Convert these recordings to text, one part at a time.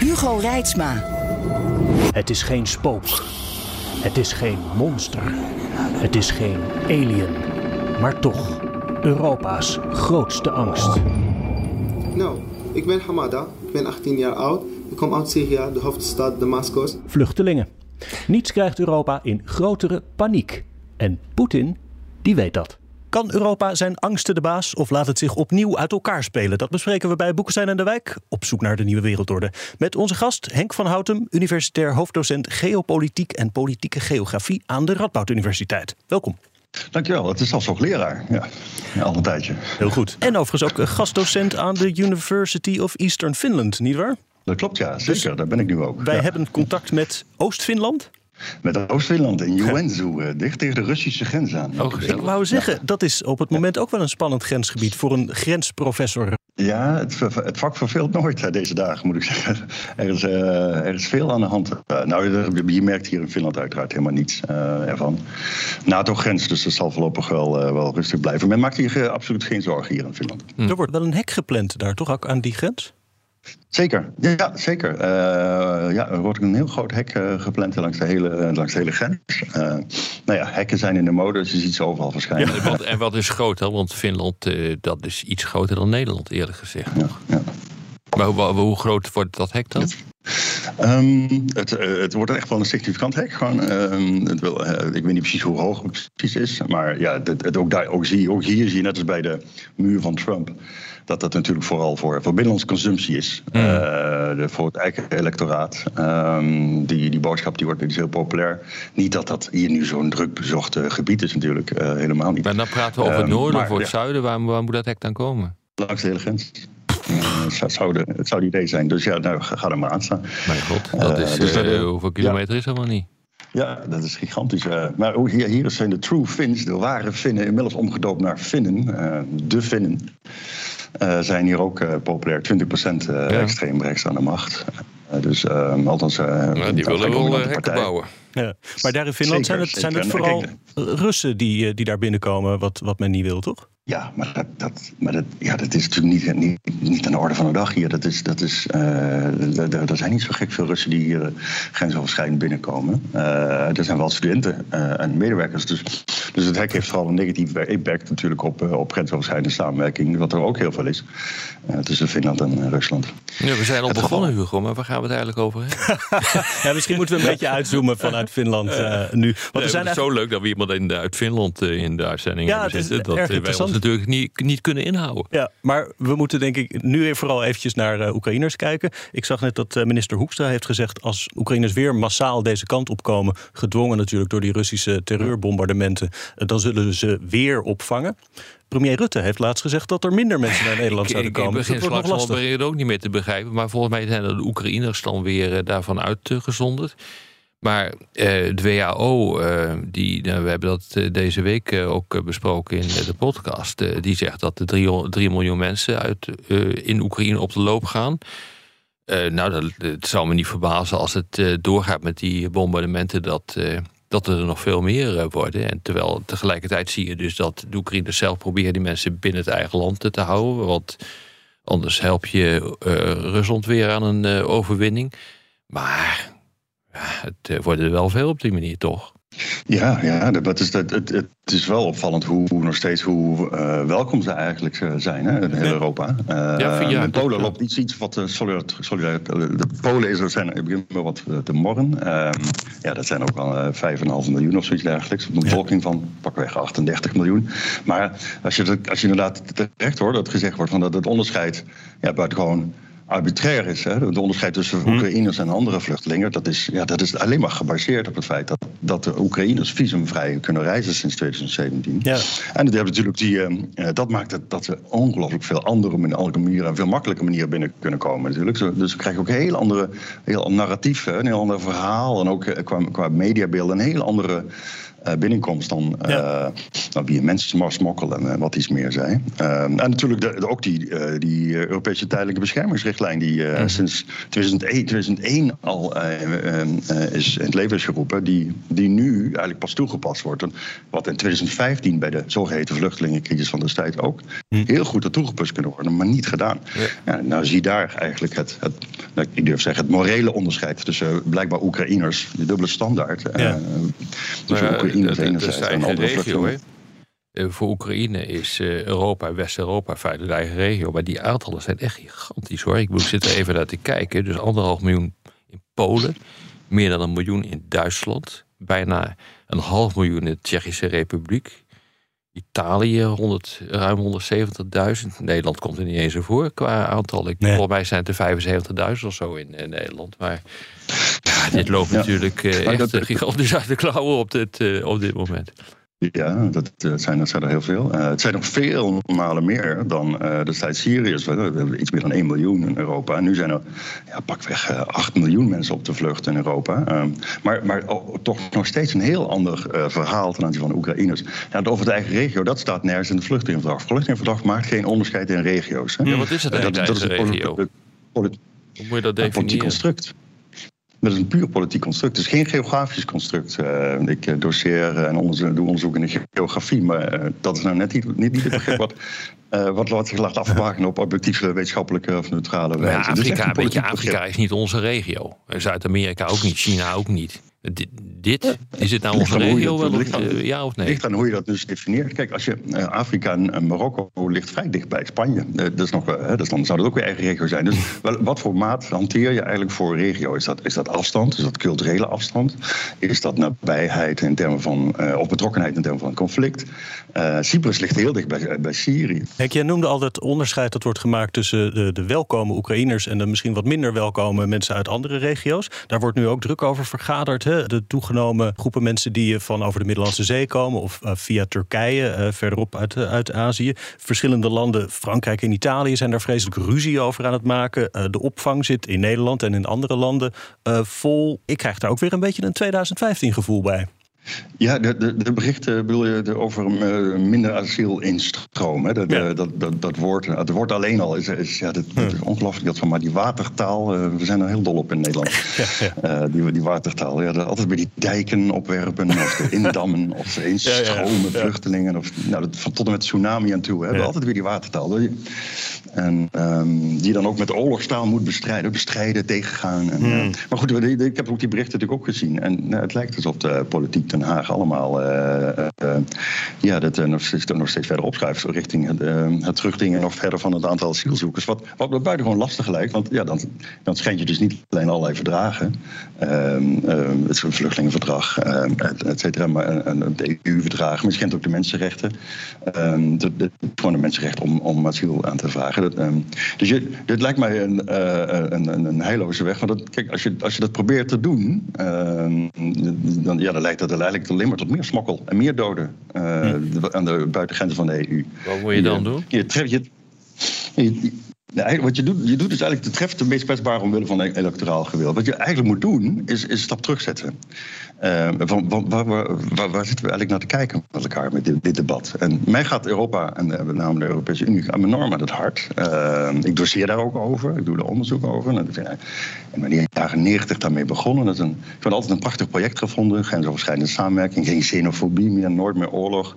Hugo Reitsma. Het is geen spook. Het is geen monster. Het is geen alien. Maar toch, Europa's grootste angst. Nou, ik ben Hamada. Ik ben 18 jaar oud. Ik kom uit Syrië, de hoofdstad Damascus. Vluchtelingen. Niets krijgt Europa in grotere paniek. En Poetin, die weet dat. Kan Europa zijn angsten de baas of laat het zich opnieuw uit elkaar spelen? Dat bespreken we bij Boekestein en de Wijk op zoek naar de nieuwe wereldorde. Met onze gast Henk van Houten, universitair hoofddocent geopolitiek en politieke geografie aan de Radboud Universiteit. Welkom. Dankjewel, het is zelfs hoogleraar. Ja, al een tijdje. Heel goed. En overigens ook gastdocent aan de University of Eastern Finland, nietwaar? Dat klopt, ja, zeker. Dus Daar ben ik nu ook. Wij hebben contact met Oost-Finland. Met Oost-Finland in Joensuu, eh, dicht tegen de Russische grens aan. Oh, ik wou zeggen, dat is op het moment ook wel een spannend grensgebied voor een grensprofessor. Ja, het, het vak verveelt nooit deze dagen, moet ik zeggen. Er is, uh, er is veel aan de hand. Uh, nou, je merkt hier in Finland uiteraard helemaal niets uh, ervan. NATO-grens, dus dat zal voorlopig wel, wel rustig blijven. Men maakt hier absoluut geen zorgen hier in Finland. Hm. Er wordt wel een hek gepland daar, toch, ook aan die grens? Zeker, ja, zeker. Uh, ja, er wordt een heel groot hek uh, gepland langs de hele, langs de hele grens. Uh, nou ja, hekken zijn in de mode, dus je ziet ze overal verschijnen. Ja, wat, en wat is groot, hè? want Finland dat is iets groter dan Nederland, eerlijk gezegd. Ja, ja. Maar hoe, hoe, groot wordt dat hek dan? Um, het, het, wordt echt wel een significant hek. Gewoon, um, het wil, ik weet niet precies hoe hoog het precies is. Maar ja, het, het ook, daar, ook, zie, ook hier zie je, net als bij de muur van Trump dat dat natuurlijk vooral voor, voor binnenlandse consumptie is. Mm. Uh, de, voor het eigen electoraat. Um, die, die boodschap die wordt is heel populair. Niet dat dat hier nu zo'n druk bezocht gebied is natuurlijk. Uh, helemaal niet. Maar dan praten we over het noorden of het zuiden. Waar, waar moet dat hek dan komen? Langs de hele grens. Uh, het, zou de, het zou het idee zijn. Dus ja, nou, ga, er maar aan staan. Mijn god, dat is, dus dat, hoeveel kilometer ja. is helemaal niet? Ja, dat is gigantisch. Uh, maar hier, hier zijn de true Finns, de ware Finnen, inmiddels omgedoopt naar Finnen. Uh, de Finnen. Uh, zijn hier ook populair. 20% ja. extreem rechts aan de macht. dus althans... Ja, die willen wel hekken bouwen. Ja. Maar daar in Finland zijn het, zijn het vooral Russen die, die daar binnenkomen, wat, wat men niet wil, toch? Ja, maar dat, dat, maar dat, ja, dat is natuurlijk niet, niet, niet aan de orde van de dag hier. Dat is, dat is, uh, er zijn niet zo gek veel Russen die hier grensoverschrijdend binnenkomen. Uh, er zijn wel studenten en medewerkers. Dus, dus het hek heeft vooral een negatieve impact natuurlijk op, op grensoverschrijdende samenwerking. Wat er ook heel veel is tussen Finland en Rusland. Ja, we zijn al het begonnen, geval... Hugo, maar waar gaan we het eigenlijk over ja, misschien moeten we een beetje uitzoomen vanuit Finland nu. Want nee, er zijn het is zo leuk dat we iemand in, uit Finland in de uitzending ja, hebben zitten. Dat wij natuurlijk niet, niet kunnen inhouden. Ja, maar we moeten denk ik nu weer vooral eventjes naar uh, Oekraïners kijken. Ik zag net dat uh, minister Hoekstra heeft gezegd... als Oekraïners weer massaal deze kant op komen... gedwongen natuurlijk door die Russische terreurbombardementen... Dan zullen ze weer opvangen. Premier Rutte heeft laatst gezegd dat er minder mensen naar Nederland zouden komen. Ik begin dus al ook niet meer te begrijpen. Maar volgens mij zijn de Oekraïners dan weer daarvan uitgezonderd. Maar uh, de WHO, eh, die, nou, we hebben dat uh, deze week ook besproken in de podcast, die zegt dat er 3 miljoen mensen uit, in Oekraïne op de loop gaan. nou, dat, het zou me niet verbazen als het doorgaat met die bombardementen, dat, dat er nog veel meer worden. En terwijl tegelijkertijd zie je dus dat de Oekraïne zelf probeert die mensen binnen het eigen land te houden. Want anders help je Rusland weer aan een overwinning. Maar het eh, wordt er wel veel op die manier, toch? Ja, ja dat is, dat, het, het is wel opvallend hoe, nog steeds hoe uh, welkom ze eigenlijk eh, zijn hè, in heel Europa. Uh, ja, ja, in Polen loopt iets, iets wat solidair. De Polen is, er zijn, begint wel wat te morren. Uh, ja, dat zijn ook wel 5,5 miljoen of zoiets dergelijks. Een bevolking van pakweg 38 miljoen. Maar als je, als je inderdaad terecht hoort dat gezegd wordt van dat het onderscheid ja, buitengewoon arbitrair is. Hè? De onderscheid tussen hm. Oekraïners en andere vluchtelingen, dat is, ja, dat is alleen maar gebaseerd op het feit dat dat de Oekraïners visumvrij kunnen reizen sinds 2017. Ja. En dat, hebben natuurlijk die, uh, dat maakt het dat ze ongelooflijk veel andere manieren, en veel makkelijke manieren binnen kunnen komen natuurlijk. Dus we krijgen ook een heel andere, heel narratief, een heel ander verhaal en ook qua, qua mediabeeld een heel andere eh, binnenkomst dan, ja. uh, wie mensen smokkelen en uh, wat iets meer zei. en natuurlijk de, ook die, die Europese tijdelijke beschermingsrichtlijn die mhm. sinds 2001, 2001 al is in het leven is geroepen, die, die nu eigenlijk pas toegepast wordt. En wat in 2015 bij de zogeheten vluchtelingencrisis van destijds ook mhm. heel goed er toegepast kunnen worden, maar niet gedaan. Ja. nou zie daar eigenlijk het, het, nou, ik durf zeggen, het morele onderscheid tussen blijkbaar Oekraïners, de dubbele standaard. Ja. tussen Oekraïne is de eigen regio. Hè? Voor Oekraïne is eh, Europa, West-Europa feitelijk de eigen regio. Maar die aantallen zijn echt gigantisch hoor. Ik moet zitten even naar te kijken. Dus anderhalf miljoen in Polen. Meer dan een miljoen in Duitsland. Bijna een half miljoen in de Tsjechische Republiek. Italië 100, ruim 170.000. Nederland komt er niet eens voor qua aantal. Ik, Volgens mij zijn het er 75.000 of zo in, in Nederland. Maar ja, dit loopt natuurlijk uh, echt dat, gigantisch uit de klauwen op dit, uh, op dit moment. Ja, dat, zijn, dat zijn er heel veel. Uh, het zijn nog veel malen meer dan uh, destijds Syriërs. We hebben iets meer dan 1 miljoen in Europa. En nu zijn er ja, pakweg uh, 8 miljoen mensen op de vlucht in Europa. Uh, maar maar oh, toch nog steeds een heel ander verhaal ten aanzien van de Oekraïners. Ja, over de eigen regio, dat staat nergens in het vluchtelingenverdrag. Het vluchtelingenverdrag maakt geen onderscheid in regio's. Hè? Ja, wat is het eigenlijk, dat, dat is regio? Hoe moet je dat definiëren? construct. Dat is een puur politiek construct. Het is geen geografisch construct. Uh, ik uh, doseer en onderzoek, doe onderzoek in de geografie, maar uh, dat is nou net niet, niet, niet het begrip wat, wat, wat zich laat afwagen op objectieve wetenschappelijke of neutrale wijze. Ja, Afrika, weet je, Afrika is niet onze regio. Zuid-Amerika ook niet, China ook niet. Dit, is het nou onze regio wel? Ligt aan, ja of nee? Ligt aan hoe je dat dus definieert. Kijk, als je Afrika en Marokko ligt vrij dicht bij Spanje. dat is nog, dus dan zou dat ook weer eigen regio zijn. Dus wat voor maat hanteer je eigenlijk voor regio? Is dat, is dat afstand? Is dat culturele afstand? Is dat nabijheid in termen van, uh, of betrokkenheid in termen van conflict? Uh, Cyprus ligt heel dicht bij, bij Syrië. Henk, jij noemde al het onderscheid dat wordt gemaakt tussen de, de welkome Oekraïners en de misschien wat minder welkome mensen uit andere regio's. Daar wordt nu ook druk over vergaderd. Hè? De toegenomen groepen mensen die van over de Middellandse Zee komen of uh, via Turkije, verderop uit, uit Azië. Verschillende landen, Frankrijk en Italië, zijn daar vreselijk ruzie over aan het maken. de opvang zit in Nederland en in andere landen vol. Ik krijg daar ook weer een beetje een 2015 gevoel bij. Ja, de, de, de berichten bedoel je over uh, minder asielinstroom. Hè? Dat, ja. dat, dat, dat, woord, het woord alleen al is, is, ja, dat, dat is ongelooflijk. Dat van, maar die watertaal, uh, we zijn er heel dol op in Nederland. Ja, ja. Uh, die, die watertaal. Ja, altijd bij die dijken opwerpen, of de indammen, of de instromen, vluchtelingen. Of, nou, dat, van tot en met tsunami aan toe. We hebben altijd weer die watertaal. En um, die dan ook met oorlogstaal moet bestrijden, bestrijden, tegengaan. En, hmm. maar goed, ik heb ook die berichten natuurlijk ook gezien. En het lijkt alsof de politiek Haag allemaal uh, uh, ja, dat nog, steeds, nog steeds verder opschuift richting het, het terugdingen nog verder van het aantal asielzoekers. Wat, wat buitengewoon lastig lijkt, want ja, dan, dan schend je dus niet alleen allerlei verdragen, um, um, het vluchtelingenverdrag, um, et cetera, maar het EU-verdrag, maar je schendt ook de mensenrechten. De, gewoon de mensenrecht om, om asiel aan te vragen. Dus je, dit lijkt mij een, een, een, een heilloze weg. Want dat, kijk, als je, als je dat probeert te doen, dan, ja, dan lijkt dat eigenlijk alleen maar tot meer smokkel en meer doden uh, aan de buitengrenzen van de EU. Wat moet je dan doen? Je, je, je, wat je doet, je doet dus eigenlijk, de treft de meest kwetsbare omwille van electoraal gewil. Wat je eigenlijk moet doen, is, is een stap terugzetten. Uh, van, waar, waar, waar, zitten we eigenlijk naar te kijken met elkaar met dit, debat? En mij gaat Europa, en met name de Europese Unie, enorm aan het hart. Uh, ik doseer daar ook over, ik doe er onderzoek over. En ik ben in de jaren negentig daarmee begonnen. Dat is een, ik heb altijd een prachtig project gevonden, grensoverschrijdende samenwerking, geen xenofobie meer, nooit meer oorlog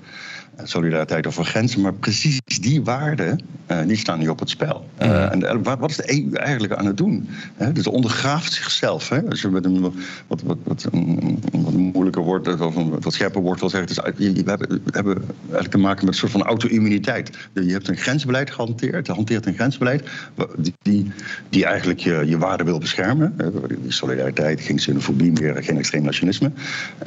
solidariteit over grenzen. Maar precies die waarden, uh, die staan nu op het spel. Uh, en wat, wat, is de EU eigenlijk aan het doen? He, dus ondergraaft zichzelf. Hè? Als je met een wat, wat, wat, een, wat moeilijker woord of een wat scherper woord wil zeggen. Dus, we, hebben, we hebben eigenlijk te maken met een soort van auto-immuniteit. Je hebt een grensbeleid gehanteerd. Je hanteert een grensbeleid die, die, die eigenlijk je, je waarden wil beschermen. Die solidariteit, geen xenofobie meer, geen extreem nationalisme.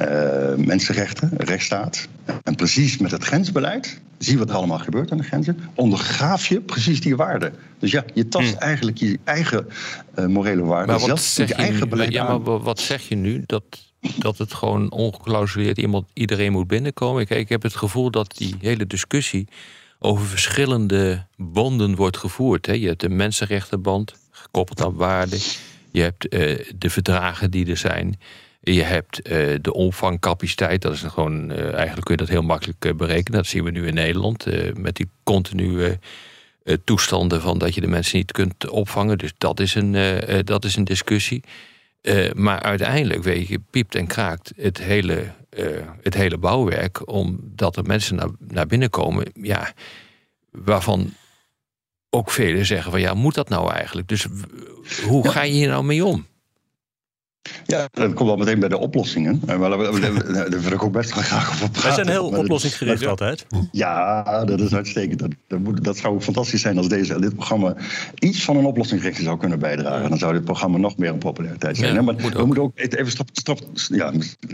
Uh, mensenrechten, rechtsstaat. En precies met het grensbeleid, zie wat er allemaal gebeurt aan de grenzen, ondergraaf je precies die waarden. Dus ja, je tast hmm. eigenlijk je eigen uh, morele waarden, zelfs je, je eigen beleid Ja, maar wat zeg je nu? Dat, dat het gewoon ongeclausuleerd iemand, iedereen moet binnenkomen? Kijk, ik heb het gevoel dat die hele discussie over verschillende bonden wordt gevoerd. Hè. Je hebt de mensenrechtenband, gekoppeld aan waarden. Je hebt uh, de verdragen die er zijn. Je hebt uh, de omvangcapaciteit, dat is gewoon, uh, eigenlijk kun je dat heel makkelijk uh, berekenen. Dat zien we nu in Nederland met die continue toestanden van dat je de mensen niet kunt opvangen. Dus dat is een, dat is een discussie. maar uiteindelijk, weet je, piept en kraakt het hele, het hele bouwwerk, omdat er mensen naar, naar binnen komen, ja, waarvan ook velen zeggen van ja, moet dat nou eigenlijk? Dus hoe ga je hier nou mee om? Ja, dat komt wel meteen bij de oplossingen. Daar wil ik ook best wel graag over praten. Wij zijn heel oplossingsgericht altijd. Ja, dat is uitstekend. Dat, dat, moet, dat zou fantastisch zijn als deze, dit programma iets van een oplossingsgericht zou kunnen bijdragen. Dan zou dit programma nog meer een populariteit zijn. maar we moeten ook even stap, stap, ja,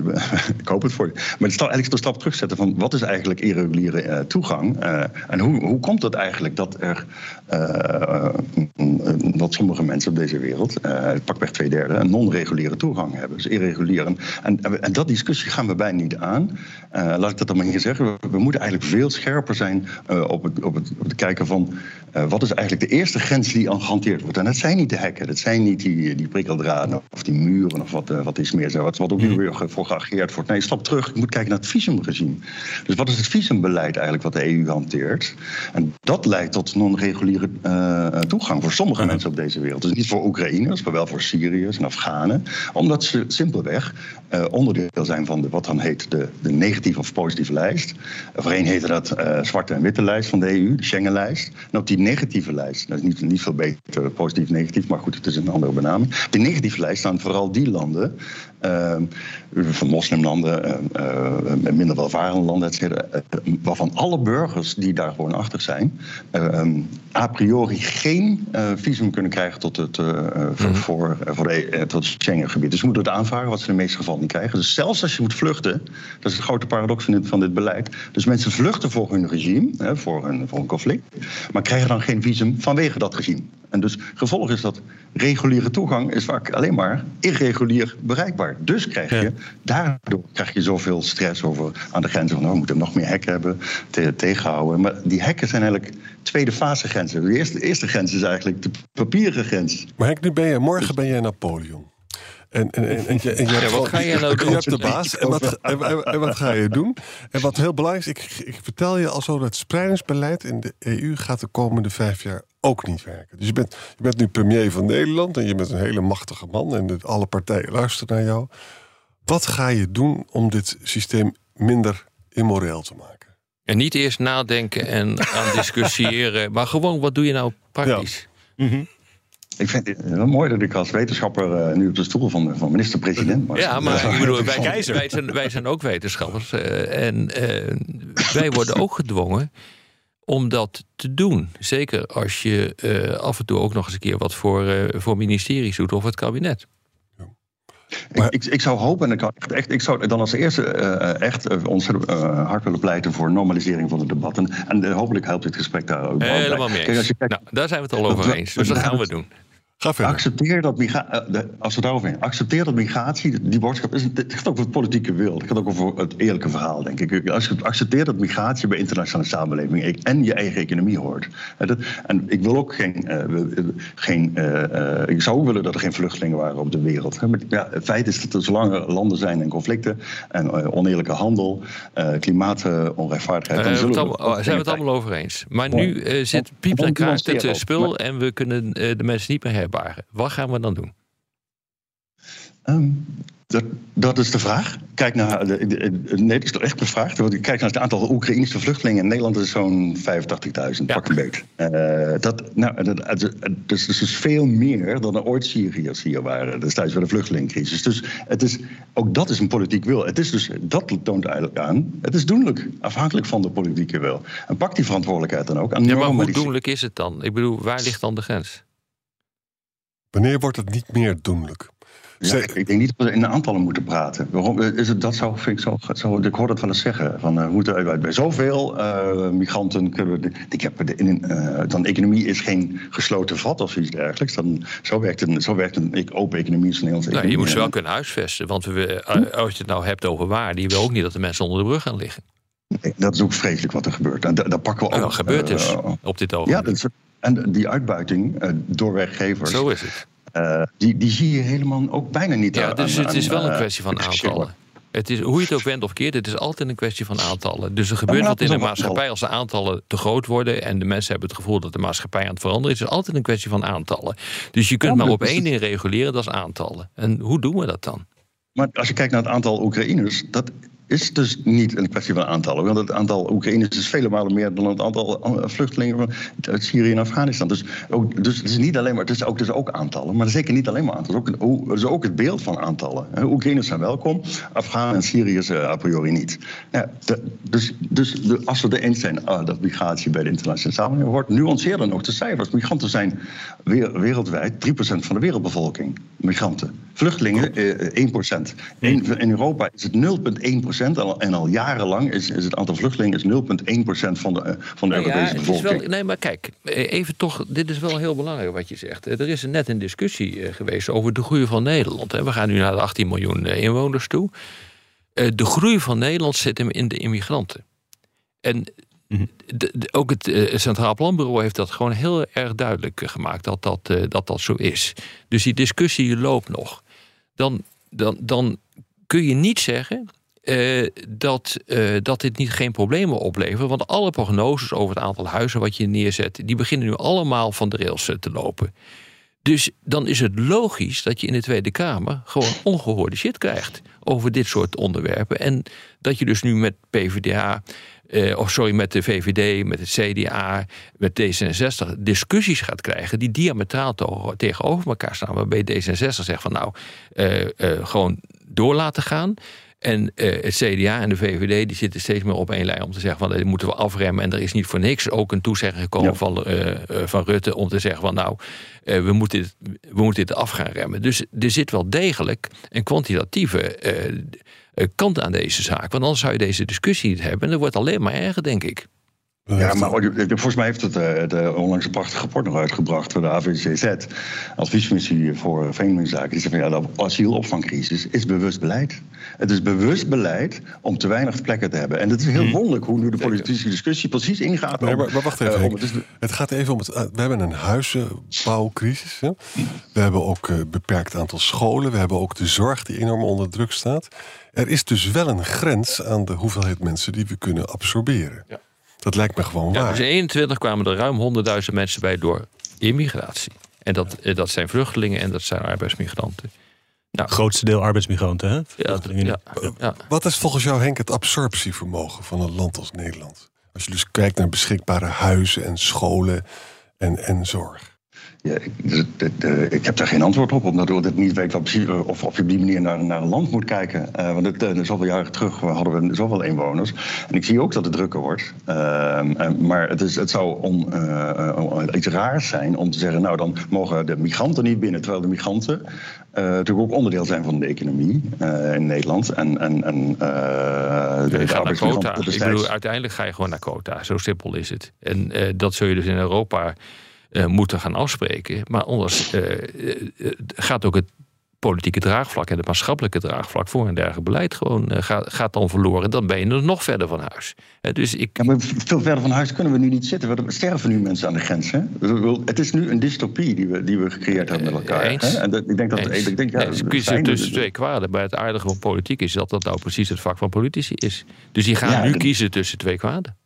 ik hoop het voor je. Maar stap, eigenlijk de stap terugzetten van wat is eigenlijk irreguliere uh, toegang? Uh, en hoe, hoe komt het eigenlijk dat er dat sommige mensen op deze wereld, pakweg twee derde, een non-reguliere toegang hebben. Dus irregulier. En, en, dat discussie gaan we bijna niet aan. Uh, laat ik dat dan maar hier zeggen. We, moeten eigenlijk veel scherper zijn op, het, op, het, op het kijken van wat is eigenlijk de eerste grens die al gehanteerd wordt. En dat zijn niet de hekken, dat zijn niet die, die prikkeldraden of die muren of wat, wat is meer. Wat, wat ook nu mhm. weer voor geageerd wordt. Nee, stap terug. Je moet kijken naar het visumregime. Dus wat is het visumbeleid eigenlijk wat de EU hanteert? En dat leidt tot non-reguliere toegang voor sommige mensen op deze wereld. Dus niet voor Oekraïners, maar wel voor Syriërs en Afghanen omdat ze simpelweg uh, onderdeel zijn van de, wat dan heet de, de negatieve of positieve lijst. Voorheen heette dat uh, zwarte en witte lijst van de EU, de Schengen-lijst. En op die negatieve lijst, dat is niet, niet veel beter positief negatief, maar goed, het is een andere benaming. Op die negatieve lijst staan vooral die landen van moslimlanden, uh, minder welvarende landen, et cetera, waarvan alle burgers die daar gewoon achter zijn, ehm, a priori geen visum kunnen krijgen tot het, mhm. voor, voor de, tot het Schengengebied. Dus ze moeten het aanvragen, wat ze in de meeste gevallen niet krijgen. Dus zelfs als je moet vluchten, dat is het grote paradox van dit, van dit beleid. Dus mensen vluchten voor hun regime, voor, een, voor een conflict, maar krijgen dan geen visum vanwege dat regime. En dus gevolg is dat reguliere toegang is vaak alleen maar irregulier bereikbaar. Dus krijg je, daardoor krijg je zoveel stress over aan de grenzen van oh, we moeten nog meer hekken hebben, te, tegenhouden. Maar die hekken zijn eigenlijk tweede fase grenzen. De eerste, eerste grens is eigenlijk de papieren grens. Maar Henk, nu ben je, morgen ben jij Napoleon. En, en, en, en, je, en je ja, wat ga je nou doen? Je hebt de baas. En wat, en, wat ga je doen? En wat heel belangrijk is, ik, ik vertel je al zo... dat het spreidingsbeleid in de EU gaat de komende vijf jaar ook niet werken. Dus je bent, je bent nu premier van Nederland... en je bent een hele machtige man... en alle partijen luisteren naar jou. Wat ga je doen om dit systeem minder immoreel te maken? En niet eerst nadenken en aan discussiëren... maar gewoon, wat doe je nou praktisch? Ja. Mm ik vind het wel mooi dat ik als wetenschapper uh, nu op de stoel van, van minister-president was. Ja, maar ik bedoel, wij, wij, zijn, wij zijn ook wetenschappers. Uh, en uh, wij worden ook gedwongen om dat te doen. Zeker als je af en toe ook nog eens een keer wat voor, voor ministeries doet of het kabinet. Maar... Ik, ik, zou hopen, en ik, echt, ik zou dan als eerste uh, echt uh, uh, hard willen pleiten voor normalisering van de debatten. En hopelijk helpt dit gesprek daar ook bij. Helemaal mee nou, daar zijn we het al over eens. Dus dat gaan we doen. Accepteer dat, migratie, eh, als we daarover heen, accepteer dat migratie, die boodschap, is, het gaat ook over het politieke wil. Het gaat ook over het eerlijke verhaal, denk ik. Als je accepteert dat migratie bij internationale samenleving en je eigen economie hoort. En ik wil ook geen. Uh, geen uh, ik zou ook willen dat er geen vluchtelingen waren op de wereld. Maar ja, het feit is dat er zolang er landen zijn en conflicten en oneerlijke handel, klimaatonrechtvaardigheid. we, het, zijn we het allemaal over eens. Maar nu zit piep en kaart het spul en we kunnen de mensen niet meer hebben. Wat gaan we dan doen? Ehm, dat, dat, is de vraag. Kijk naar. De, nee, dat is toch echt gevraagd. Kijk naar het aantal Oekraïnse vluchtelingen. In Nederland is zo'n 85.000, pak een beet. Uh, dat, nou, dat, dus, dus is veel meer dan er ooit Syriërs hier waren. Destijds bij de vluchtelingencrisis. Dus het is, ook dat is een politiek wil. Het is dus, dat toont eigenlijk aan. Het is doenlijk, afhankelijk van de politieke wil. En pak die verantwoordelijkheid dan ook. Aan ja, maar hoe doenlijk is het dan? Ik bedoel, waar ligt dan de grens? Wanneer wordt het niet meer doenlijk? Ja, ik denk niet dat we in aantallen moeten praten. Waarom is het dat zo? Vind ik, zo, zo ik hoor dat wel eens zeggen. Van, uh, moeten bij zoveel uh, migranten kunnen. We, ik heb in, uh, dan economie is geen gesloten vat of iets dergelijks. Dan, zo werkt een, zo werkt een open economie. Is een nou, je moet ze wel kunnen huisvesten. Want we, als je het nou hebt over waarde, je wil ook niet dat de mensen onder de brug gaan liggen. Dat is ook vreselijk wat er gebeurt. En daar, pakken we ook. Nou, gebeurt dus op dit ogenblik. Ja, dat is, en die uitbuiting door werkgevers. Zo is het. Uh, die, die zie je helemaal ook bijna niet. Ja, dus het is wel een kwestie van aantallen. Het is, hoe je het ook wendt of keert, het is altijd een kwestie van aantallen. Dus er gebeurt wat in de maatschappij als de aantallen te groot worden... en de mensen hebben het gevoel dat de maatschappij aan het veranderen is. Het is altijd een kwestie van aantallen. Dus je kunt maar op één ding reguleren, dat is aantallen. En hoe doen we dat dan? Maar als je kijkt naar het aantal Oekraïners... dat is dus niet een kwestie van aantallen. Want het aantal Oekraïners is vele malen meer dan het aantal vluchtelingen uit Syrië en Afghanistan. Dus, ook, dus het is niet alleen maar, het is ook, dus ook aantallen, maar zeker niet alleen maar aantallen. Het is ook, het is ook het beeld van aantallen. Oekraïners zijn welkom, Afghanen en Syriërs uh, a priori niet. Ja, dus dus de, als we er eens zijn uh, dat migratie bij de internationale samenleving wordt, nuanceer dan ook de cijfers. Migranten zijn weer, wereldwijd 3% van de wereldbevolking. Migranten. Vluchtelingen uh, 1%. In, in Europa is het 0,1% en al jarenlang is, is het aantal vluchtelingen 0,1% van de, van de nou Europese ja, bevolking. Wel, nee, maar kijk, eh, even toch, dit is wel heel belangrijk wat je zegt. Er is net een discussie eh, geweest over de groei van Nederland. We gaan nu naar de 18 miljoen eh, inwoners toe. De groei van Nederland zit hem in de immigranten. En mhm. ook het Centraal Planbureau heeft dat gewoon heel erg duidelijk gemaakt dat dat, dat, dat zo is. Dus die discussie loopt nog. Dan, dan, dan kun je niet zeggen uh, dat, uh, dat dit niet geen problemen oplevert. Want alle prognoses over het aantal huizen wat je neerzet, die beginnen nu allemaal van de rails eh, te lopen. Dus dan is het logisch dat je in de Tweede Kamer gewoon ongehoorde shit krijgt over dit soort onderwerpen. En dat je dus nu met PvdA, eh, of sorry, met de VVD, met het CDA, met D66 discussies gaat krijgen die diametraal tegenover elkaar staan. Waarbij D66 zegt van nou, eh, eh, gewoon door laten gaan. En uh, het CDA en de VVD die zitten steeds meer op één lijn om te zeggen van dit moeten we afremmen. En er is niet voor niks ook een toezegging gekomen van, uh, van Rutte om te zeggen van nou, uh, we, moeten dit, we moeten dit af gaan remmen. Dus er zit wel degelijk een kwantitatieve kant aan deze zaak. Want anders zou je deze discussie niet hebben. En dat wordt alleen maar erger, denk ik. Ja, maar volgens mij heeft het de onlangs een prachtig rapport nog uitgebracht voor de AVCZ, adviesmissie voor vreemdelingenzaken. Die zegt van ja, de asielopvangcrisis is bewust beleid. Het is bewust beleid om te weinig plekken te hebben. En het is heel hmm. wonderlijk hoe nu de politieke discussie precies ingaat. Nee, maar, wacht even. Uh, het, het, gaat even om het. Uh, we hebben een huizenbouwcrisis. Hè? We hebben ook een uh, beperkt aantal scholen. We hebben ook de zorg die enorm onder druk staat. Er is dus wel een grens aan de hoeveelheid mensen die we kunnen absorberen. Ja. Dat lijkt me gewoon ja, waar. Dus in 21 kwamen er ruim 100.000 mensen bij door immigratie. En dat, eh, dat zijn vluchtelingen en dat zijn arbeidsmigranten. Nou, grootste deel arbeidsmigranten, hè? Ja, ja, ja, Wat is volgens jou, Henk, het absorptievermogen van een land als Nederland? Als je dus kijkt naar beschikbare huizen en scholen en, en zorg. Ja, ik, ik, heb daar geen antwoord op, omdat ik niet weet wat of, of je op die manier naar, naar een land moet kijken. Uh, want het, uh, zoveel jaren terug hadden we zoveel inwoners. En ik zie ook dat het drukker wordt. Uh, maar het, is, het zou on, iets raars zijn om te zeggen, nou dan mogen de migranten niet binnen, terwijl de migranten natuurlijk ook onderdeel zijn van de economie in Nederland. En, en, en de, de arbeidsmigranten. Ik bedoel, uiteindelijk ga je gewoon naar quota. Zo simpel is het. En dat zul je dus in Europa uh, moeten gaan afspreken. Maar anders uh, gaat ook het politieke draagvlak en het maatschappelijke draagvlak voor een dergelijk beleid gewoon gaat, gaat dan verloren. Dan ben je er nog verder van huis. dus ik... Ja, maar veel verder van huis kunnen we nu niet zitten. We sterven nu mensen aan de grens. Hè? Het is nu een dystopie die we, die we gecreëerd hebben met elkaar. Eens. Hè? En dat, ik denk dat. Ik denk, ja, Eens. kiezen tussen twee kwaden. Bij het aardige van politiek is dat dat nou precies het vak van politici is. Dus die gaan nu kiezen tussen twee kwaden.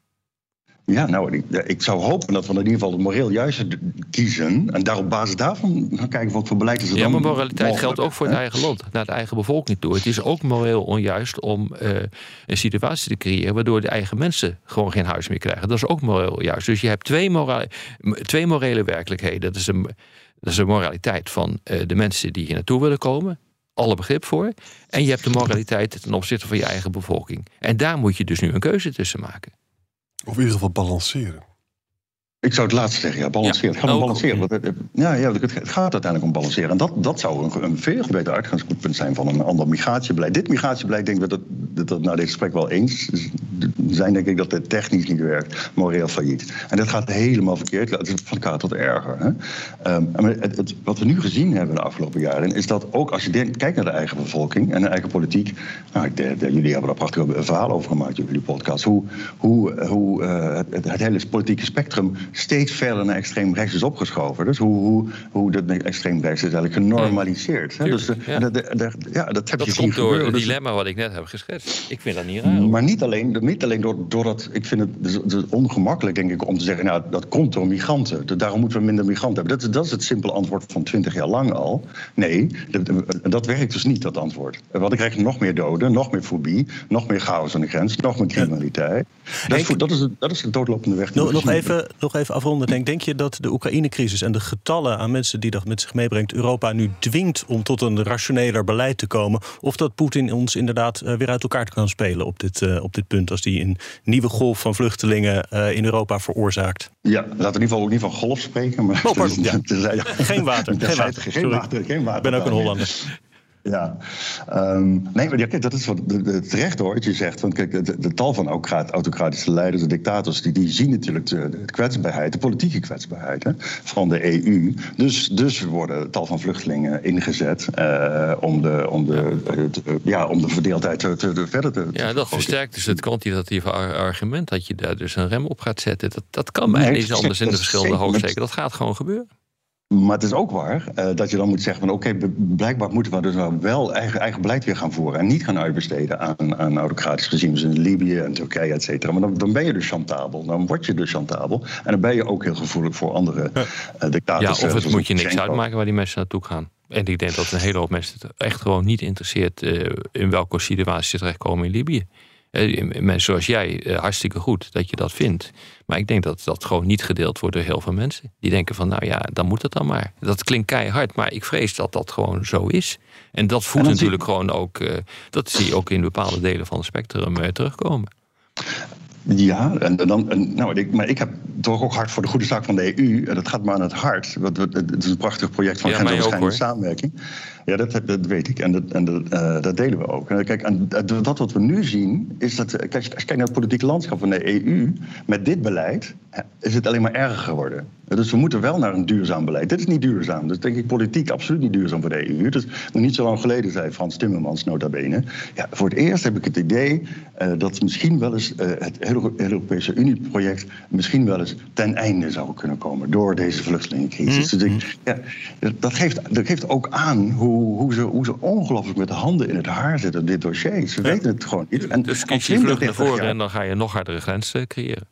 Ja, nou, ik, ik, zou hopen dat we in ieder geval het moreel juiste kiezen. En daar op basis daarvan gaan kijken wat voor beleid is er ja, dan. Ja, maar moraliteit geldt ook voor het eigen land, naar de eigen bevolking toe. Het is ook moreel onjuist om uh, een situatie te creëren waardoor de eigen mensen gewoon geen huis meer krijgen. Dat is ook moreel juist. Dus je hebt twee, morale, twee morele werkelijkheden. Dat is, een, dat is de moraliteit van uh, de mensen die hier naartoe willen komen alle begrip voor. En je hebt de moraliteit ten opzichte van je eigen bevolking. En daar moet je dus nu een keuze tussen maken. Of in ieder geval balanceren. Ik zou het laatste zeggen, ja, balanceren. het gaat om balanceren. Want het, ja, ja, het gaat uiteindelijk om balanceren. En dat, dat zou een, een veel beter uitgangspunt zijn van een ander migratiebeleid. Dit migratiebeleid, denk ik dat dat, dat na dit gesprek wel eens zijn, denk ik dat het technisch niet werkt, moreel failliet. En dat gaat helemaal verkeerd. Het is van elkaar tot erger. Hè? Um, het, het, wat we nu gezien hebben de afgelopen jaren, is dat ook als je denkt, kijkt naar de eigen bevolking en de eigen politiek. Nou, de, de, jullie hebben daar prachtig verhaal over gemaakt in jullie podcast. Hoe, hoe, hoe uh, het, het hele politieke spectrum steeds verder naar extreem rechts is opgeschoven. Dus hoe, hoe, hoe dat extreem rechts is eigenlijk genormaliseerd. Hè? Dus, ja. Dat, dat, ja, dat heb dat je komt door het dus- dilemma wat ik net heb geschetst. Ik vind dat niet raar. Maar niet alleen, niet alleen door, doordat... Ik vind het ongemakkelijk, denk ik, om te zeggen... nou, dat komt door migranten. Daarom moeten we minder migranten hebben. Dat, dat is het simpele antwoord van twintig jaar lang al. Nee, dat, dat werkt dus niet, dat antwoord. Want ik krijg nog meer doden, nog meer fobie... nog meer chaos aan de grens, nog meer criminaliteit. Dat, is, dat, is, dat is de doodlopende weg. Nog, nog, even, nog even afronden, denk, denk je dat de Oekraïne-crisis en de getallen aan mensen die dat met zich meebrengt, Europa nu dwingt om tot een rationeler beleid te komen? Of dat Poetin ons inderdaad uh, weer uit elkaar kan spelen op dit, uh, op dit punt, als die een nieuwe golf van vluchtelingen uh, in Europa veroorzaakt? Ja, laten we in ieder geval ook niet van golf spreken. Maar oh, pardon, ja. Geen water. Geen water, geen water. Ik ben ook een Hollander. Ja, um, nee, maar ja, kijk, dat is wat terecht hoor, wat je zegt. Want kijk, de, de tal van autocratische leiders, de dictators, die, die zien natuurlijk de, de kwetsbaarheid, de politieke kwetsbaarheid hè, van de EU. Dus, dus worden tal van vluchtelingen ingezet uh, om, de, om, de, uh, ja, om de verdeeldheid te, te, verder te. Ja, dat versterkt dus het kwantitatieve argument dat je daar dus een rem op gaat zetten. Dat, dat kan mij nee, niet anders in de verschillende hoofdsteken. Dat gaat gewoon gebeuren. Maar het is ook waar uh, dat je dan moet zeggen: van oké, okay, blijkbaar moeten we dus wel eigen, eigen beleid weer gaan voeren. En niet gaan uitbesteden aan, aan autocratische regimes in Libië en Turkije, et cetera. Maar dan, dan, ben je dus chantabel. Dan word je dus chantabel. En dan ben je ook heel gevoelig voor andere uh, dictators. Ja, of het moet je niks uitmaken waar die mensen naartoe gaan. En ik denk dat een hele hoop mensen het echt gewoon niet interesseert uh, in welke situatie ze terechtkomen in Libië. Mensen zoals jij, hartstikke goed dat je dat vindt. Maar ik denk dat dat gewoon niet gedeeld wordt door heel veel mensen. Die denken van, nou ja, dan moet het dan maar. Dat klinkt keihard, maar ik vrees dat dat gewoon zo is. En dat voelt natuurlijk gewoon ook, uh, dat zie je ook in bepaalde delen van het spectrum terugkomen. Ja, en, dan, en, nou, ik, maar ik heb toch ook hard voor de goede zaak van de EU. En dat gaat maar aan het hart. Het is een prachtig project van ja, grensoverschrijdende samenwerking. Ja, dat, dat weet ik en dat, en dat, uh, dat delen we ook. Kijk, en dat wat we nu zien, is dat. Kijk, als je kijkt naar het politieke landschap van de EU, met dit beleid is het alleen maar erger geworden. Dus we moeten wel naar een duurzaam beleid. Dit is niet duurzaam. Dus denk ik politiek absoluut niet duurzaam voor de EU. Dus nog niet zo lang geleden zei Frans Timmermans nota bene. Ja, voor het eerst heb ik het idee uh, dat misschien wel eens uh, het hele Europese Unie-project misschien wel eens ten einde zou kunnen komen door deze vluchtelingencrisis. Mm. Dus ik, ja, dat, geeft, dat geeft ook aan hoe, hoe ze, hoe ze ongelooflijk met de handen in het haar zitten op dit dossier. Ze ja. weten het gewoon niet. En dus kies je vlucht naar voren en dan ga je nog hardere grenzen creëren.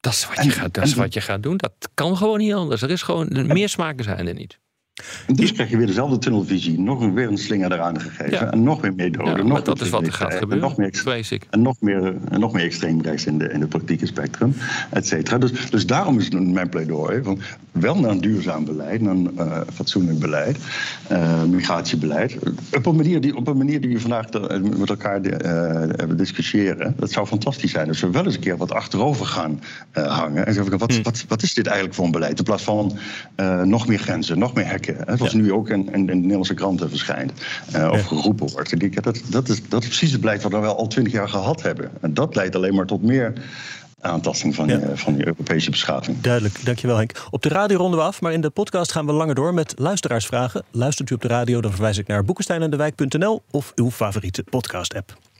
Dat is wat je, gaat, dat is wat je gaat doen. Dat kan gewoon niet anders. Er is gewoon, meer smaken zijn er niet. En dus krijg je weer dezelfde tunnelvisie. Nog een, weer een slinger eraan gegeven. En nog meer meedoden. Ja, nog dat is wat er gaat gebeuren. En nog meer, vrees ik. En nog meer, en nog meer extreem rechts in de, in de politieke spectrum. Et cetera. Dus, dus daarom is mijn pleidooi. Van wel naar een duurzaam beleid. Naar een uh, fatsoenlijk beleid. Uh, migratiebeleid. Op een, manier die, op een manier die we vandaag met elkaar uh, discussiëren. Dat zou fantastisch zijn. Dus we wel eens een keer wat achterover gaan hangen. En zeggen, wat, hm. wat, wat is dit eigenlijk voor een beleid? In plaats van nog meer grenzen, nog meer hekken Hè, zoals nu ook in, in, de Nederlandse kranten verschijnt. Uh, of geroepen wordt. Die, dat, dat, is, dat is precies het beleid wat we wel al twintig jaar gehad hebben. En dat leidt alleen maar tot meer aantasting van, ja. je, van je Europese beschaving. Duidelijk, dankjewel Henk. Op de radio ronden we af, maar in de podcast gaan we langer door met luisteraarsvragen. Luistert u op de radio, dan verwijs ik naar boekensteinendewijk.nl of uw favoriete podcast-app.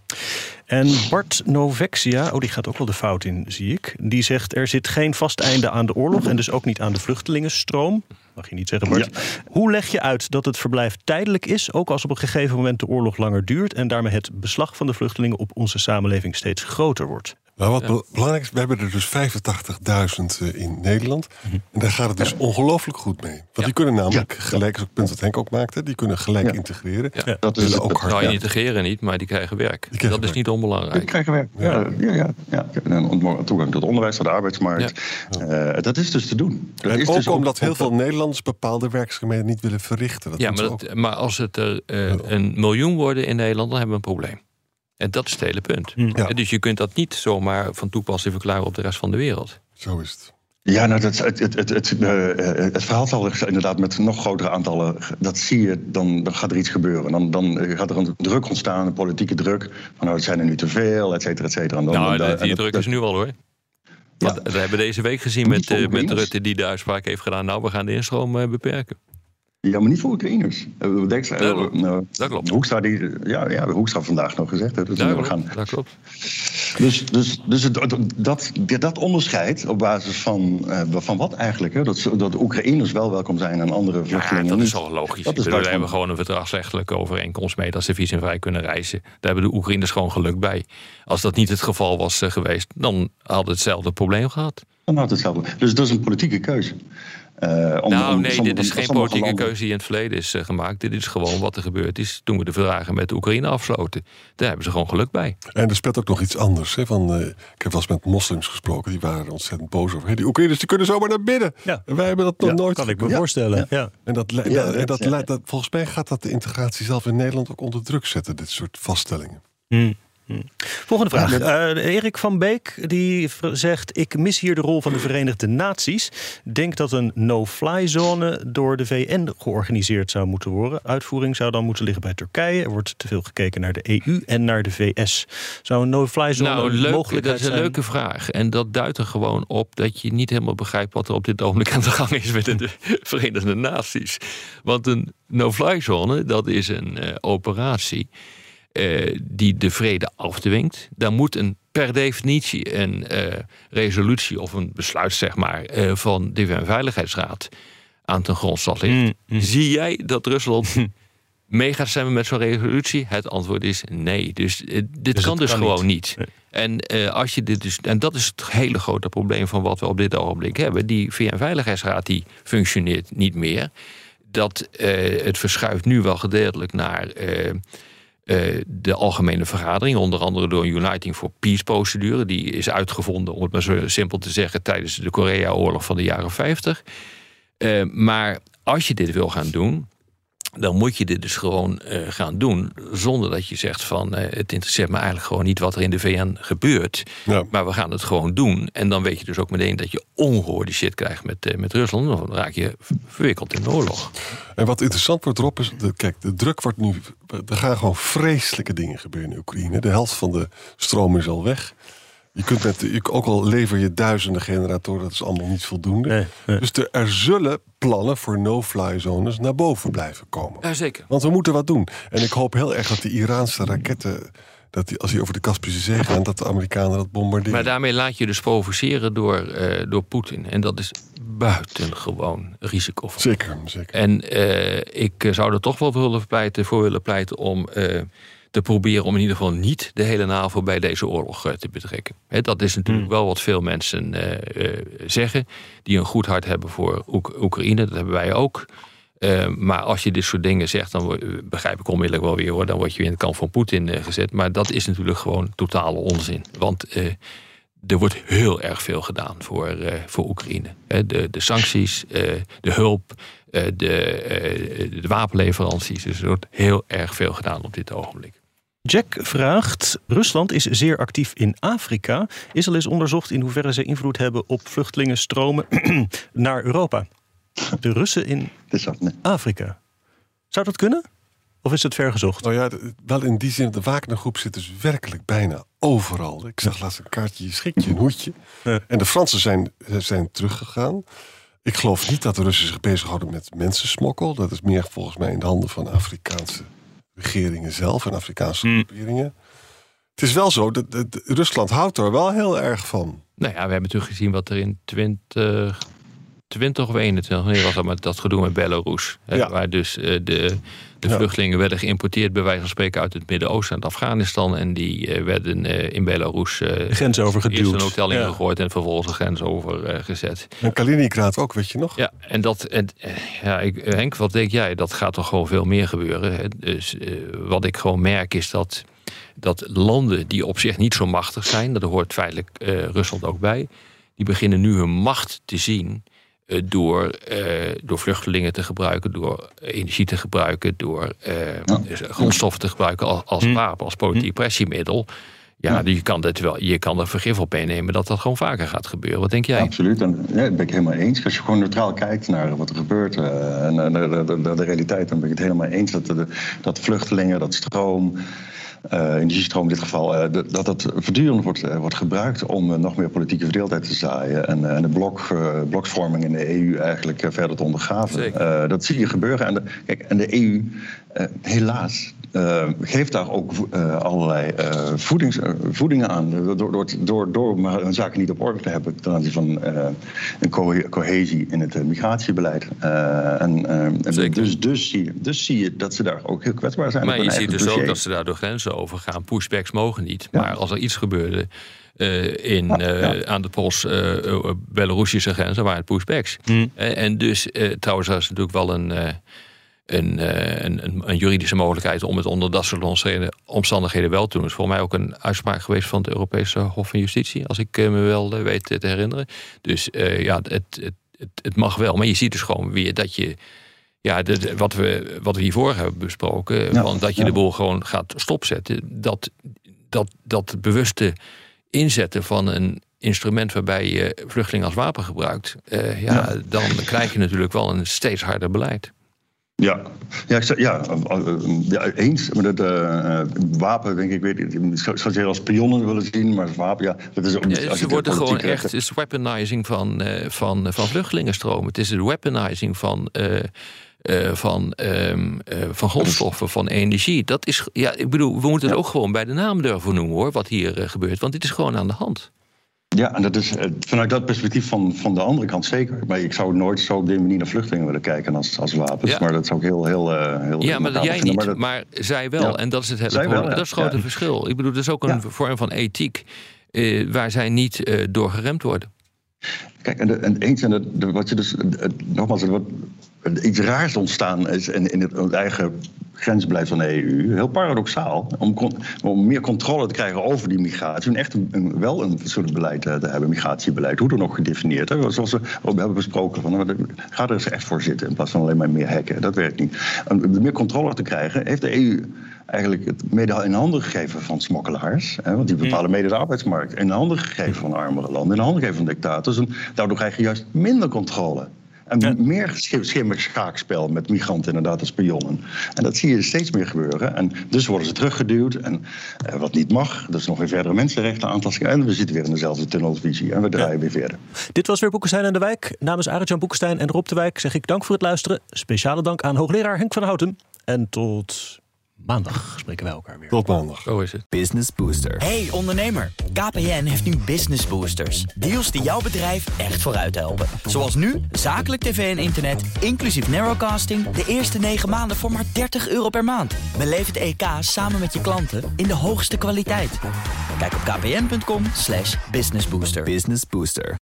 En Bart Novexia, oh die gaat ook wel de fout in, zie ik. Die zegt er zit geen vast einde aan de oorlog en dus ook niet aan de vluchtelingenstroom. Mag je niet zeggen, Bart. Hoe leg je uit dat het verblijf tijdelijk is, ook als op een gegeven moment de oorlog langer duurt en daarmee het beslag van de vluchtelingen op onze samenleving steeds groter wordt? Nou, wat belangrijk is, we hebben er dus 85.000 eh, in Nederland. Mhm. En daar gaat het dus ongelooflijk goed mee. Want die kunnen namelijk, gelijk als het punt dat Henk ook maakte, die kunnen gelijk integreren. Dat is ook hard. Nou, integreren niet, maar die krijgen werk. dat is niet onbelangrijk. Die krijgen werk. Ja, ja, ja. ja. En toegang tot onderwijs, tot de arbeidsmarkt. Uh, dat is dus te doen. Dat en is ook dus omdat heel veel Nederlanders bepaalde werkzaamheden niet willen verrichten. Dat ja, maar, dat, maar als het er uh, een miljoen worden in Nederland, dan hebben we een probleem. En dat is het hele punt. Hmm. Dus je kunt dat niet zomaar van toepassing verklaren op de rest van de wereld. Zo is het. Ja, nou, dat, het, het, het, het, het verhaal zal inderdaad met nog grotere aantallen. Dat zie je, dan, dan gaat er iets gebeuren. Dan, dan gaat er een druk ontstaan, een politieke druk. Van nou, het zijn er nu te veel, et cetera, et cetera. dan, nou, die druk is nu al hoor. Ja. we hebben deze week gezien met, uh, met Rutte die de uitspraak heeft gedaan. Nou, we gaan de instroom uh, beperken. Ja, maar niet voor Oekraïners. Uh, dat, klopt. Hoekstra, die, ja, ja, Hoekstra vandaag nog gezegd. Dat, ja, we gaan. dat klopt. Dus, dus, dus het, dat, dat onderscheid op basis van, uh, van wat eigenlijk? Hè? Dat, dat de Oekraïners wel welkom zijn en andere vluchtelingen ja, dat is al logisch. Dat is we hebben gewoon een verdragsrechtelijke overeenkomst mee... dat ze visumvrij kunnen reizen. Daar hebben de Oekraïners gewoon geluk bij. Als dat niet het geval was uh, geweest... dan hadden hetzelfde probleem gehad. Dan had hetzelfde. Dus dat is een politieke keuze. Uh, om, nou, nee, dit is geen politieke keuze die in het verleden is uh, gemaakt. Dit is gewoon wat er gebeurd is toen we de verdragen met de Oekraïne afsloten. Daar hebben ze gewoon geluk bij. En er speelt ook nog iets anders. Hè, van, uh, ik heb wel eens met moslims gesproken, die waren ontzettend boos over. Hey, die Oekraïners die kunnen zomaar naar binnen. Ja. En wij hebben dat nog ja, nooit. Kan ik me voorstellen. Ja. En, dat, en dat, dat, dat, volgens mij gaat dat de integratie zelf in Nederland ook onder druk zetten, dit soort vaststellingen. Hmm. Hm. Volgende vraag. Uh, Erik van Beek die zegt: Ik mis hier de rol van de Verenigde Naties. Denk dat een no-fly zone door de VN georganiseerd zou moeten worden. Uitvoering zou dan moeten liggen bij Turkije. Er wordt te veel gekeken naar de EU en naar de VS. Zou een no-fly zone nou, leuk, mogelijk Dat is een leuke vraag. En dat duidt er gewoon op dat je niet helemaal begrijpt wat er op dit ogenblik aan de gang is met de Verenigde Naties. Want een no-fly zone, dat is een uh, operatie uh, die de vrede afdwingt. Daar moet een, per definitie een uh, resolutie of een besluit zeg maar, uh, van de VN-veiligheidsraad aan ten grondslag ligt. Mm, mm. Zie jij dat Rusland mee gaat stemmen met zo'n resolutie? Het antwoord is nee. Dus dit dus kan dus gewoon niet. En, als je dit dus, en dat is het hele grote probleem van wat we op dit ogenblik hebben. Die VN-veiligheidsraad die functioneert niet meer. Dat, het verschuift nu wel gedeeltelijk naar uh, de algemene vergadering, onder andere door een Uniting for Peace procedure. Die is uitgevonden, om het maar zo simpel te zeggen, tijdens de Korea-oorlog van de jaren 50. Uh, eh, maar als je dit wil gaan doen, dan moet je dit dus gewoon uh, gaan doen. Zonder dat je zegt van het interesseert me eigenlijk gewoon niet wat er in de VN gebeurt. Ja. Maar we gaan het gewoon doen. En dan weet je dus ook meteen dat je ongehoorde shit krijgt met, uh, met Rusland. Dan raak je verwikkeld in de oorlog. En wat interessant wordt erop is, de, kijk, de druk wordt nu. Er gaan gewoon vreselijke dingen gebeuren in Oekraïne. De helft van de stroom is al weg. Je kunt met, ook al lever je duizenden generatoren, dat is allemaal niet voldoende. Dus er, zullen plannen voor no-fly zones naar boven blijven komen. Ja, zeker. Want we moeten wat doen. En ik hoop heel erg dat de Iraanse raketten dat die, als die over de Kaspische Zee gaan, dat de Amerikanen dat bombarderen. Maar daarmee laat je dus provoceren door, uh, door Poetin. En dat is buitengewoon risicovol. Zeker, zeker. En uh, ik zou er toch wel willen pleiten, voor willen pleiten om uh, te proberen om in ieder geval niet de hele NAVO bij deze oorlog te betrekken. dat is natuurlijk hmm. wel wat veel mensen zeggen, die een goed hart hebben voor Oek Oekraïne. Dat hebben wij ook. Uh, maar als je dit soort dingen zegt, dan begrijp ik onmiddellijk wel weer hoor. Dan word je in het kamp van Poetin uh, gezet. Maar dat is natuurlijk gewoon totale onzin. Want uh, er wordt heel erg veel gedaan voor, voor Oekraïne. De, de sancties, de hulp, de, de wapenleveranties. Dus er wordt heel erg veel gedaan op dit ogenblik. Jack vraagt: Rusland is zeer actief in Afrika. Is al eens onderzocht in hoeverre ze invloed hebben op vluchtelingenstromen naar Europa? De Russen in Afrika. Zou dat kunnen? Of is het vergezocht? Oh ja, wel in die zin, de Wagnergroep zit dus werkelijk bijna overal. Ik zag laatst een kaartje, je schikje, een hoedje. En de Fransen zijn, zijn teruggegaan. Ik geloof niet dat de Russen zich bezighouden met mensensmokkel. Dat is meer volgens mij in de handen van Afrikaanse regeringen zelf en Afrikaanse regeringen. Het is wel zo, dat, Rusland houdt er wel heel erg van. Nou ja, we hebben natuurlijk gezien wat er in 20, 20 of 21, wanneer was dat met dat gedoe met Belarus? Waar dus uh, de, de vluchtelingen werden geïmporteerd, bij wijze van spreken, uit het Midden-Oosten en Afghanistan. En die uh, werden uh, in Belarus grens overgeduwd. Eerst een hotel ingegooid en vervolgens de grens overgezet. en Kaliningrad ook, weet je nog? Ja, en dat, en, ja, ik, Henk, wat denk jij? Dat gaat toch gewoon veel meer gebeuren. Dus wat ik gewoon merk is dat, dat landen die op zich niet zo machtig zijn, dat hoort feitelijk Rusland ook bij, die beginnen nu hun macht te zien eh, door, uh, door vluchtelingen te gebruiken, door energie te gebruiken, door uh, grondstoffen te gebruiken als, als hm. wapen, als politiek hm. pressiemiddel. Ja, Je, kan dat wel, je kan er vergif op meenemen dat dat gewoon vaker gaat gebeuren. Wat denk jij? absoluut, en ja, dat ben ik helemaal eens. Als je gewoon neutraal kijkt naar wat er gebeurt uh, en de, de, de, realiteit, dan ben ik het helemaal eens dat, de, dat vluchtelingen, dat stroom. Energiestroom in dit geval, uh, dat dat voortdurend wordt, uh, wordt gebruikt om nog meer politieke verdeeldheid te zaaien en, en de blok, bloksvorming in de EU eigenlijk verder te ondergraven. dat zie je gebeuren. En de, kijk, en de EU, helaas, uh, geeft daar ook uh, allerlei uh, voedings, voedingen aan. Door, door, door, door maar hun zaken niet op orde te hebben ten aanzien van een co cohesie in het migratiebeleid. en, dus, dus, zie je, dus zie je dat ze daar ook heel kwetsbaar zijn. Maar je ziet dus ook dat ze daar door grenzen over gaan. Pushbacks mogen niet. Maar als er iets gebeurde. in, aan de Pools-Belarusische grens, dan waren het pushbacks. Hmm. en dus, trouwens, dat is natuurlijk wel een eh, een, een, een, juridische mogelijkheid om het onder dat soort omstandigheden wel te doen. Is voor mij ook een uitspraak geweest van het Europese Hof van Justitie, als ik eh, me wel eh, weet te herinneren. Dus ja, het, het, het, het, mag wel. Maar je ziet dus gewoon weer dat je. Ja, wat, we, wat we hiervoor hebben besproken, van dat je de boel gewoon gaat stopzetten. Dat, dat, dat bewuste inzetten van een instrument waarbij je vluchtelingen als wapen gebruikt, ja, dan krijg je natuurlijk wel een steeds harder beleid. Ja, ja, ja, ja eens. Maar dat uh, wapen, denk ik, weet ik, ik zou zeggen als pionnen willen zien, maar wapen, ja, dat is ook niet. Ja, ze worden gewoon echt, het is weaponizing van, uh, van, van vluchtelingenstromen. Het is de weaponizing van. Uh, van, um, van grondstoffen, van energie. Dat is, ja, ik bedoel, we moeten het ook gewoon bij de naam durven noemen hoor, wat hier gebeurt. Want dit is gewoon aan de hand. Ja, en dat is eh, vanuit dat perspectief van, van de andere kant zeker. Maar ik zou nooit zo op die manier naar vluchtelingen willen kijken als, als wapens. Maar dat zou ik heel, heel, uh, heel Ja, maar dat jij niet, maar, zij wel. En dat is het hele. Dat is het grote verschil. Ik bedoel, dat is ook een vorm van ethiek uh, waar zij niet uh, door geremd worden. Kijk, en, de, en eens, en de, wat je dus, nogmaals, wat, iets raars ontstaan is in, in het, eigen grensbeleid van de EU. Heel paradoxaal. Om, om meer controle te krijgen over die migratie. Om echt een, wel een fatsoenlijk beleid te, hebben, migratiebeleid. Hoe dan ook gedefinieerd. Hè? Zoals we ook hebben besproken. Van, nou, ga er eens echt voor zitten in plaats van alleen maar meer hekken. Dat werkt niet. Om meer controle te krijgen, heeft de EU eigenlijk het mede in handen gegeven van smokkelaars. Hè, want die bepalen mede de arbeidsmarkt. In handen gegeven van armere landen. In handen gegeven van dictators. En daardoor krijg je juist minder controle. En meer schimmig schaakspel met migranten inderdaad als spionnen. En dat zie je steeds meer gebeuren. En dus worden ze teruggeduwd. En eh, wat niet mag, dat is nog weer verdere mensenrechten aantasting. En we zitten weer in dezelfde tunnelvisie. En we draaien weer verder. Dit was weer Boekenstein en de Wijk. Namens Arjan Boekenstein en Rob de Wijk zeg ik dank voor het luisteren. Speciale dank aan hoogleraar Henk van Houten. En tot Maandag spreken wij elkaar weer. Tot maandag. Zo is het. Business Booster. Hey ondernemer, KPN heeft nu Business Boosters. Deals die jouw bedrijf echt vooruit helpen. Zoals nu, zakelijk tv en internet, inclusief narrowcasting... de eerste 9 maanden voor maar 30 euro per maand. Beleef het EK samen met je klanten in de hoogste kwaliteit. Kijk op kpn.com businessbooster. Business Booster.